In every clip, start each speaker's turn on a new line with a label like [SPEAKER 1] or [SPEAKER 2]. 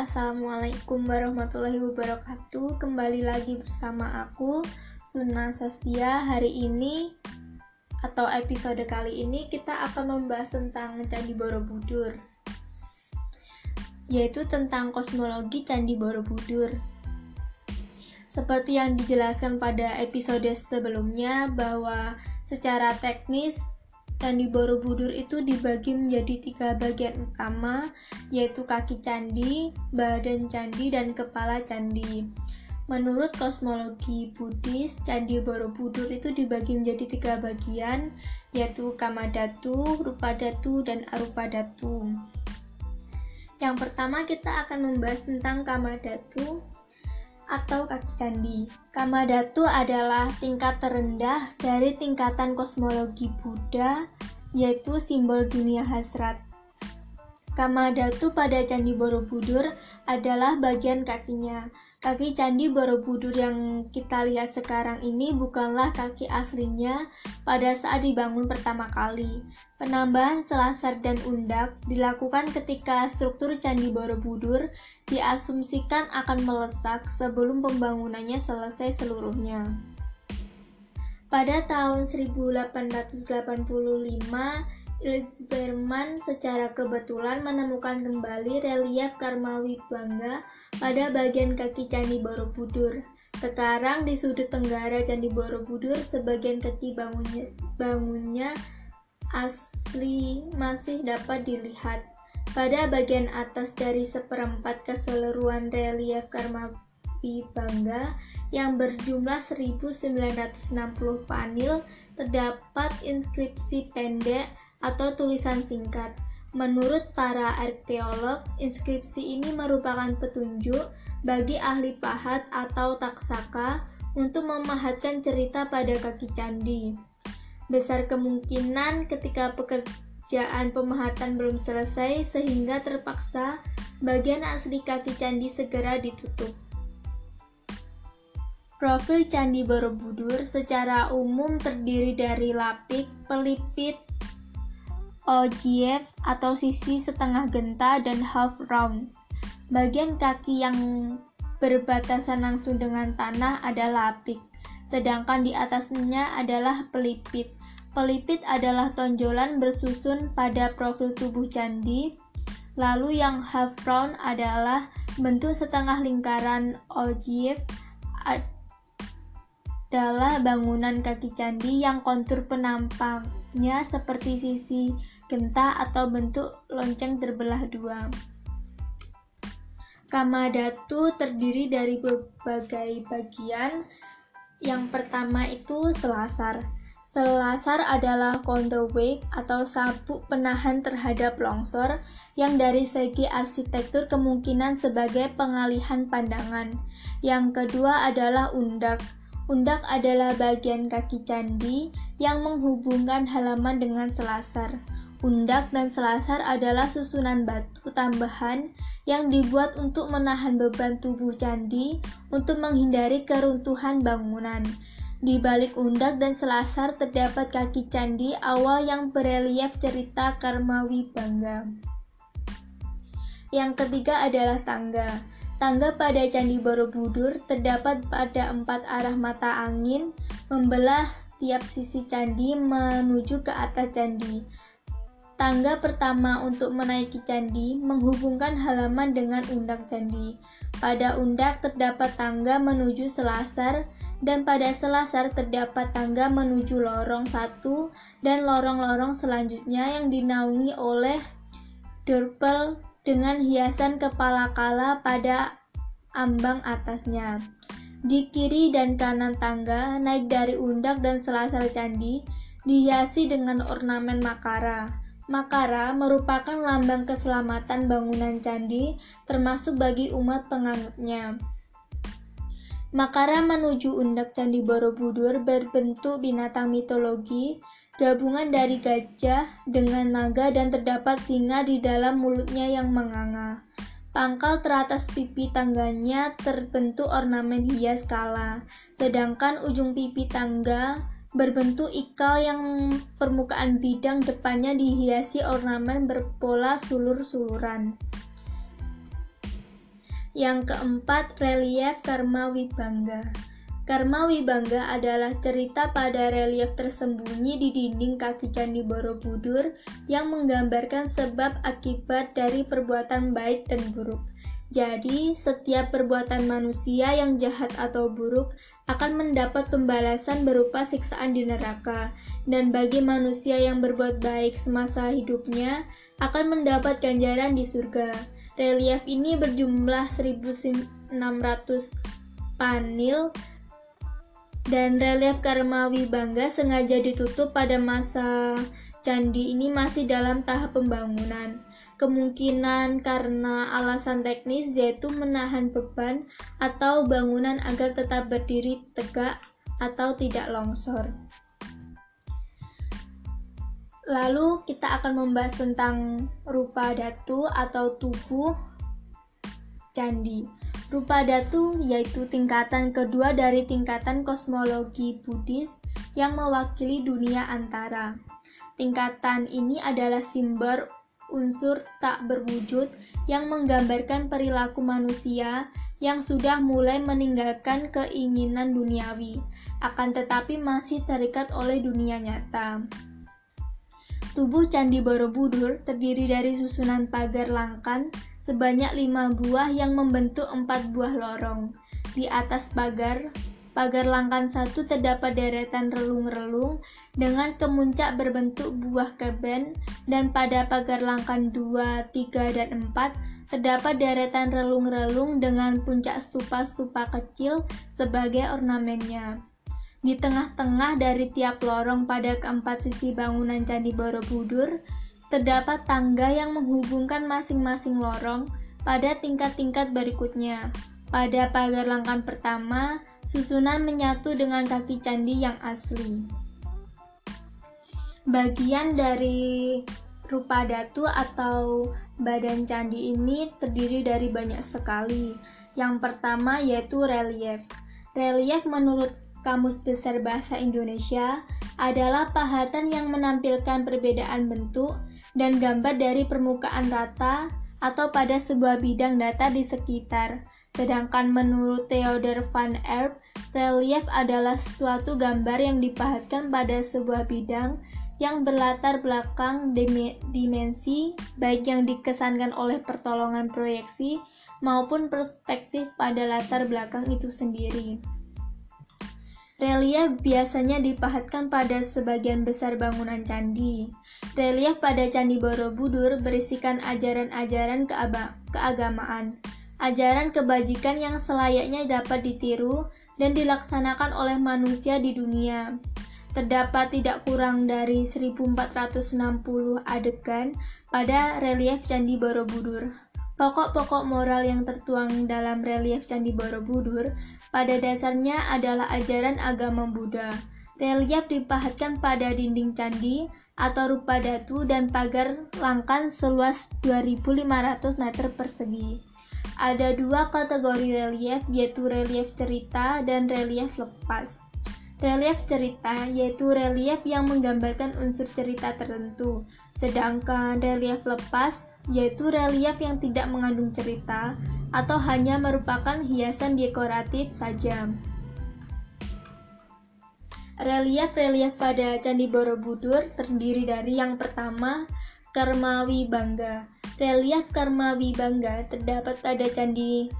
[SPEAKER 1] Assalamualaikum warahmatullahi wabarakatuh. Kembali lagi bersama aku Suna Sastia. Hari ini atau episode kali ini kita akan membahas tentang Candi Borobudur Yaitu tentang kosmologi Candi Borobudur. Seperti yang dijelaskan pada episode sebelumnya bahwa secara teknis Candi Borobudur itu dibagi menjadi tiga bagian utama, yaitu kaki candi, badan candi, dan kepala candi. Menurut kosmologi Buddhis, Candi Borobudur itu dibagi menjadi tiga bagian, yaitu Kamadatu, Rupadatu, dan Arupadatu. Yang pertama kita akan membahas tentang Kamadatu atau kaki candi. Kamadatu adalah tingkat terendah dari tingkatan kosmologi Buddha, yaitu simbol dunia hasrat. Kamadatu pada Candi Borobudur adalah bagian kakinya. Kaki Candi Borobudur yang kita lihat sekarang ini bukanlah kaki aslinya pada saat dibangun pertama kali. Penambahan selasar dan undak dilakukan ketika struktur Candi Borobudur diasumsikan akan melesak sebelum pembangunannya selesai seluruhnya. Pada tahun 1885, Berman secara kebetulan menemukan kembali relief Karmawi Bangga pada bagian kaki Candi Borobudur. Sekarang di sudut tenggara Candi Borobudur, sebagian kaki bangunnya, bangunnya asli masih dapat dilihat. Pada bagian atas dari seperempat keseluruhan relief Karmawi Bangga yang berjumlah 1960 panel terdapat inskripsi pendek atau tulisan singkat. Menurut para arkeolog, inskripsi ini merupakan petunjuk bagi ahli pahat atau taksaka untuk memahatkan cerita pada kaki candi. Besar kemungkinan ketika pekerjaan pemahatan belum selesai sehingga terpaksa bagian asli kaki candi segera ditutup. Profil Candi Borobudur secara umum terdiri dari lapik, pelipit, ogive atau sisi setengah genta dan half round. Bagian kaki yang berbatasan langsung dengan tanah adalah lapik, sedangkan di atasnya adalah pelipit. Pelipit adalah tonjolan bersusun pada profil tubuh candi, lalu yang half round adalah bentuk setengah lingkaran ogive adalah bangunan kaki candi yang kontur penampaknya seperti sisi genta atau bentuk lonceng terbelah dua. Kamadatu terdiri dari berbagai bagian. Yang pertama itu selasar. Selasar adalah counterweight atau sabuk penahan terhadap longsor yang dari segi arsitektur kemungkinan sebagai pengalihan pandangan. Yang kedua adalah undak. Undak adalah bagian kaki candi yang menghubungkan halaman dengan selasar. Undak dan selasar adalah susunan batu tambahan yang dibuat untuk menahan beban tubuh candi untuk menghindari keruntuhan bangunan. Di balik undak dan selasar terdapat kaki candi awal yang berelief cerita Karmawi Bangga. Yang ketiga adalah tangga. Tangga pada Candi Borobudur terdapat pada empat arah mata angin membelah tiap sisi candi menuju ke atas candi. Tangga pertama untuk menaiki candi menghubungkan halaman dengan undak candi. Pada undak terdapat tangga menuju selasar dan pada selasar terdapat tangga menuju lorong satu dan lorong-lorong selanjutnya yang dinaungi oleh dorpel dengan hiasan kepala kala pada ambang atasnya. Di kiri dan kanan tangga naik dari undak dan selasar candi dihiasi dengan ornamen makara. Makara merupakan lambang keselamatan bangunan candi, termasuk bagi umat penganutnya. Makara menuju undak Candi Borobudur berbentuk binatang mitologi, gabungan dari gajah dengan naga dan terdapat singa di dalam mulutnya yang menganga. Pangkal teratas pipi tangganya terbentuk ornamen hias kala, sedangkan ujung pipi tangga berbentuk ikal yang permukaan bidang depannya dihiasi ornamen berpola sulur-suluran. Yang keempat, relief Karma Wibangga. Karma Wibangga adalah cerita pada relief tersembunyi di dinding kaki Candi Borobudur yang menggambarkan sebab akibat dari perbuatan baik dan buruk. Jadi, setiap perbuatan manusia yang jahat atau buruk akan mendapat pembalasan berupa siksaan di neraka, dan bagi manusia yang berbuat baik semasa hidupnya akan mendapat ganjaran di surga. Relief ini berjumlah 1600 panel dan relief Karmawi Bangga sengaja ditutup pada masa candi ini masih dalam tahap pembangunan. Kemungkinan karena alasan teknis yaitu menahan beban atau bangunan agar tetap berdiri tegak atau tidak longsor. Lalu kita akan membahas tentang rupa datu atau tubuh candi. Rupa datu yaitu tingkatan kedua dari tingkatan kosmologi Buddhis yang mewakili dunia antara. Tingkatan ini adalah simbol unsur tak berwujud yang menggambarkan perilaku manusia yang sudah mulai meninggalkan keinginan duniawi, akan tetapi masih terikat oleh dunia nyata. Tubuh Candi Borobudur terdiri dari susunan pagar langkan sebanyak lima buah yang membentuk empat buah lorong. Di atas pagar Pagar langkan satu terdapat deretan relung-relung dengan kemuncak berbentuk buah keben dan pada pagar langkan 2, 3, dan 4 terdapat deretan relung-relung dengan puncak stupa-stupa kecil sebagai ornamennya. Di tengah-tengah dari tiap lorong pada keempat sisi bangunan Candi Borobudur, terdapat tangga yang menghubungkan masing-masing lorong pada tingkat-tingkat berikutnya. Pada pagar langkan pertama, susunan menyatu dengan kaki candi yang asli. Bagian dari rupa datu atau badan candi ini terdiri dari banyak sekali. Yang pertama yaitu relief. Relief menurut Kamus Besar Bahasa Indonesia adalah pahatan yang menampilkan perbedaan bentuk dan gambar dari permukaan rata atau pada sebuah bidang data di sekitar Sedangkan menurut Theodor van Erp, relief adalah suatu gambar yang dipahatkan pada sebuah bidang yang berlatar belakang dimensi, baik yang dikesankan oleh pertolongan proyeksi maupun perspektif pada latar belakang itu sendiri. Relief biasanya dipahatkan pada sebagian besar bangunan candi. Relief pada Candi Borobudur berisikan ajaran-ajaran keagamaan, ajaran kebajikan yang selayaknya dapat ditiru dan dilaksanakan oleh manusia di dunia. Terdapat tidak kurang dari 1460 adegan pada relief Candi Borobudur. Pokok-pokok moral yang tertuang dalam relief Candi Borobudur pada dasarnya adalah ajaran agama Buddha. Relief dipahatkan pada dinding candi atau rupa datu dan pagar langkan seluas 2500 meter persegi. Ada dua kategori relief, yaitu relief cerita dan relief lepas. Relief cerita yaitu relief yang menggambarkan unsur cerita tertentu, sedangkan relief lepas yaitu relief yang tidak mengandung cerita atau hanya merupakan hiasan dekoratif saja. Relief-relief pada Candi Borobudur terdiri dari yang pertama, Karmawi Bangga. Relief Karma Wibangga terdapat pada candi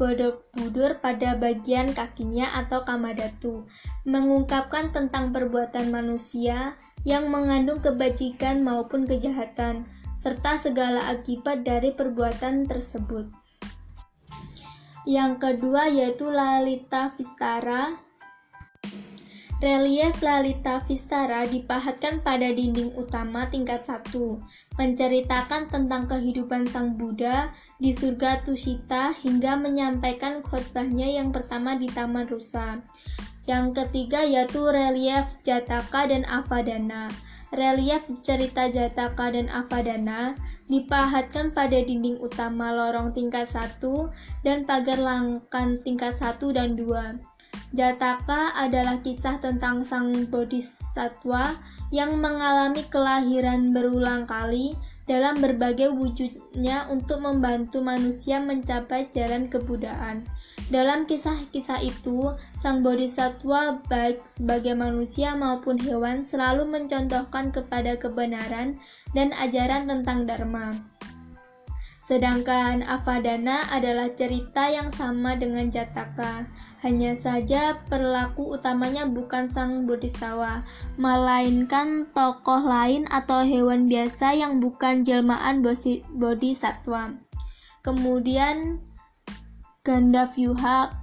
[SPEAKER 1] Borobudur pada bagian kakinya atau kamadatu, mengungkapkan tentang perbuatan manusia yang mengandung kebajikan maupun kejahatan, serta segala akibat dari perbuatan tersebut. Yang kedua yaitu Lalita Vistara Relief Lalita Vistara dipahatkan pada dinding utama tingkat 1, menceritakan tentang kehidupan Sang Buddha di surga Tushita hingga menyampaikan khotbahnya yang pertama di Taman Rusa. Yang ketiga yaitu relief Jataka dan Avadana. Relief cerita Jataka dan Avadana dipahatkan pada dinding utama lorong tingkat 1 dan pagar langkan tingkat 1 dan 2. Jataka adalah kisah tentang sang bodhisattva yang mengalami kelahiran berulang kali dalam berbagai wujudnya untuk membantu manusia mencapai jalan kebudayaan. Dalam kisah-kisah itu, sang bodhisatwa baik sebagai manusia maupun hewan selalu mencontohkan kepada kebenaran dan ajaran tentang dharma. Sedangkan Avadana adalah cerita yang sama dengan Jataka. Hanya saja perilaku utamanya bukan sang bodhisattva, melainkan tokoh lain atau hewan biasa yang bukan jelmaan bodhisattva. Kemudian Ganda Vyuha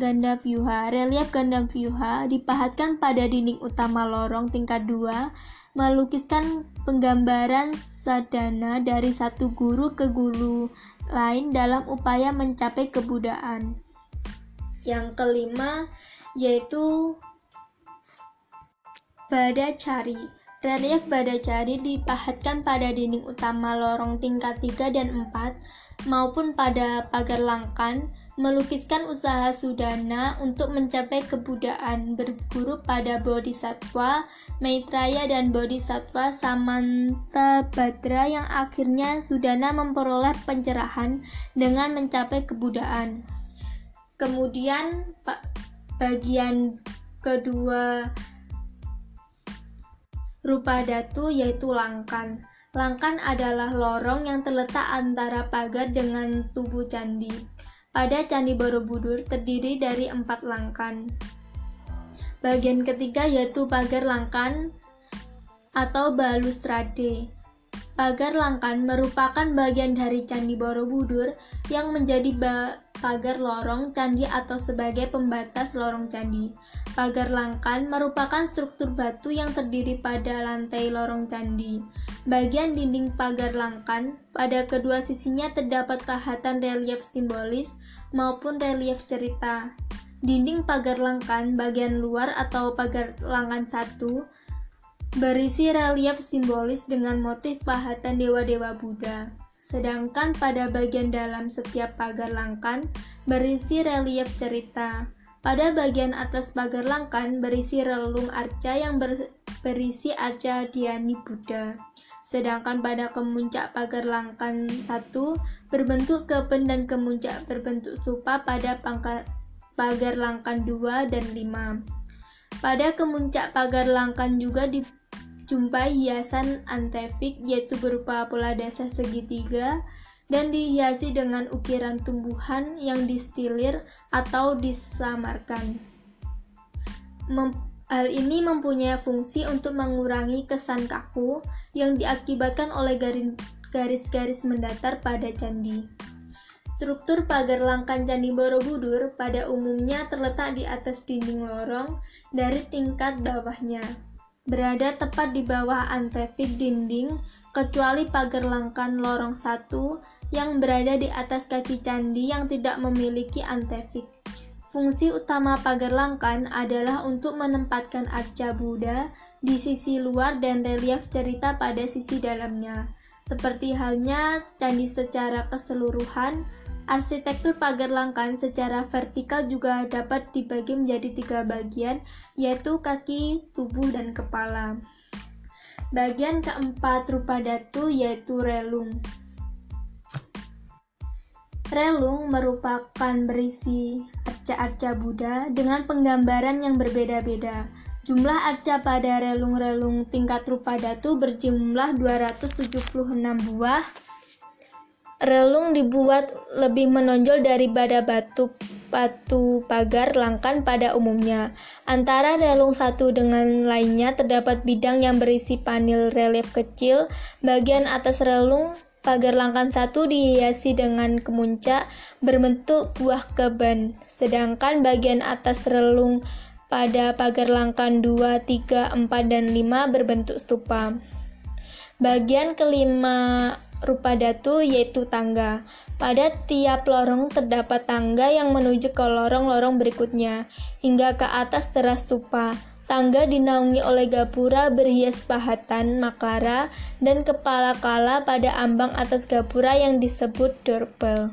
[SPEAKER 1] Ganda Vyuha Relief Ganda Vyuha dipahatkan pada dinding utama lorong tingkat 2 melukiskan penggambaran sadana dari satu guru ke guru lain dalam upaya mencapai kebudayaan. Yang kelima yaitu Badacari. Relief Badacari dipahatkan pada dinding utama lorong tingkat 3 dan 4 maupun pada pagar langkan melukiskan usaha Sudana untuk mencapai kebudayaan berguru pada Bodhisattva Maitreya dan Bodhisattva Samantabhadra yang akhirnya Sudana memperoleh pencerahan dengan mencapai kebudayaan. Kemudian bagian kedua rupa datu yaitu langkan. Langkan adalah lorong yang terletak antara pagar dengan tubuh candi. Pada Candi Borobudur terdiri dari empat langkan. Bagian ketiga yaitu pagar langkan atau balustrade. Pagar langkan merupakan bagian dari Candi Borobudur yang menjadi pagar lorong candi atau sebagai pembatas lorong candi. Pagar langkan merupakan struktur batu yang terdiri pada lantai lorong candi. Bagian dinding pagar langkan, pada kedua sisinya terdapat pahatan relief simbolis maupun relief cerita. Dinding pagar langkan bagian luar atau pagar langkan satu berisi relief simbolis dengan motif pahatan dewa-dewa Buddha. Sedangkan pada bagian dalam setiap pagar langkan berisi relief cerita. Pada bagian atas pagar langkan berisi relung arca yang berisi arca Diani Buddha sedangkan pada kemuncak pagar langkan satu berbentuk kepen dan kemuncak berbentuk stupa pada pagar langkan 2 dan 5. Pada kemuncak pagar langkan juga dijumpai hiasan antefik yaitu berupa pola dasar segitiga dan dihiasi dengan ukiran tumbuhan yang distilir atau disamarkan. Mem Hal ini mempunyai fungsi untuk mengurangi kesan kaku yang diakibatkan oleh garis-garis mendatar pada candi. Struktur pagar langkan Candi Borobudur pada umumnya terletak di atas dinding lorong dari tingkat bawahnya. Berada tepat di bawah antefik dinding, kecuali pagar langkan lorong satu yang berada di atas kaki candi yang tidak memiliki antefik. Fungsi utama pagar langkan adalah untuk menempatkan arca Buddha di sisi luar dan relief cerita pada sisi dalamnya. Seperti halnya candi secara keseluruhan, arsitektur pagar langkan secara vertikal juga dapat dibagi menjadi tiga bagian, yaitu kaki, tubuh, dan kepala. Bagian keempat rupa datu yaitu relung. Relung merupakan berisi arca-arca Buddha dengan penggambaran yang berbeda-beda. Jumlah arca pada relung-relung tingkat rupa datu berjumlah 276 buah. Relung dibuat lebih menonjol dari daripada batu batu pagar langkan pada umumnya. Antara relung satu dengan lainnya terdapat bidang yang berisi panel relief kecil. Bagian atas relung Pagar langkan satu dihiasi dengan kemuncak berbentuk buah keben, sedangkan bagian atas relung pada pagar langkan 2, 3, 4, dan 5 berbentuk stupa. Bagian kelima rupa datu yaitu tangga. Pada tiap lorong terdapat tangga yang menuju ke lorong-lorong berikutnya, hingga ke atas teras stupa. Tangga dinaungi oleh gapura berhias pahatan makara dan kepala kala pada ambang atas gapura yang disebut dorbel.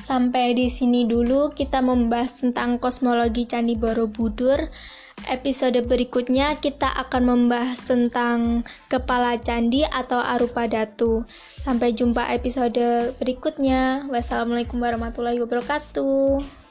[SPEAKER 1] Sampai di sini dulu kita membahas tentang kosmologi Candi Borobudur. Episode berikutnya kita akan membahas tentang kepala candi atau arupa datu. Sampai jumpa episode berikutnya. Wassalamualaikum warahmatullahi wabarakatuh.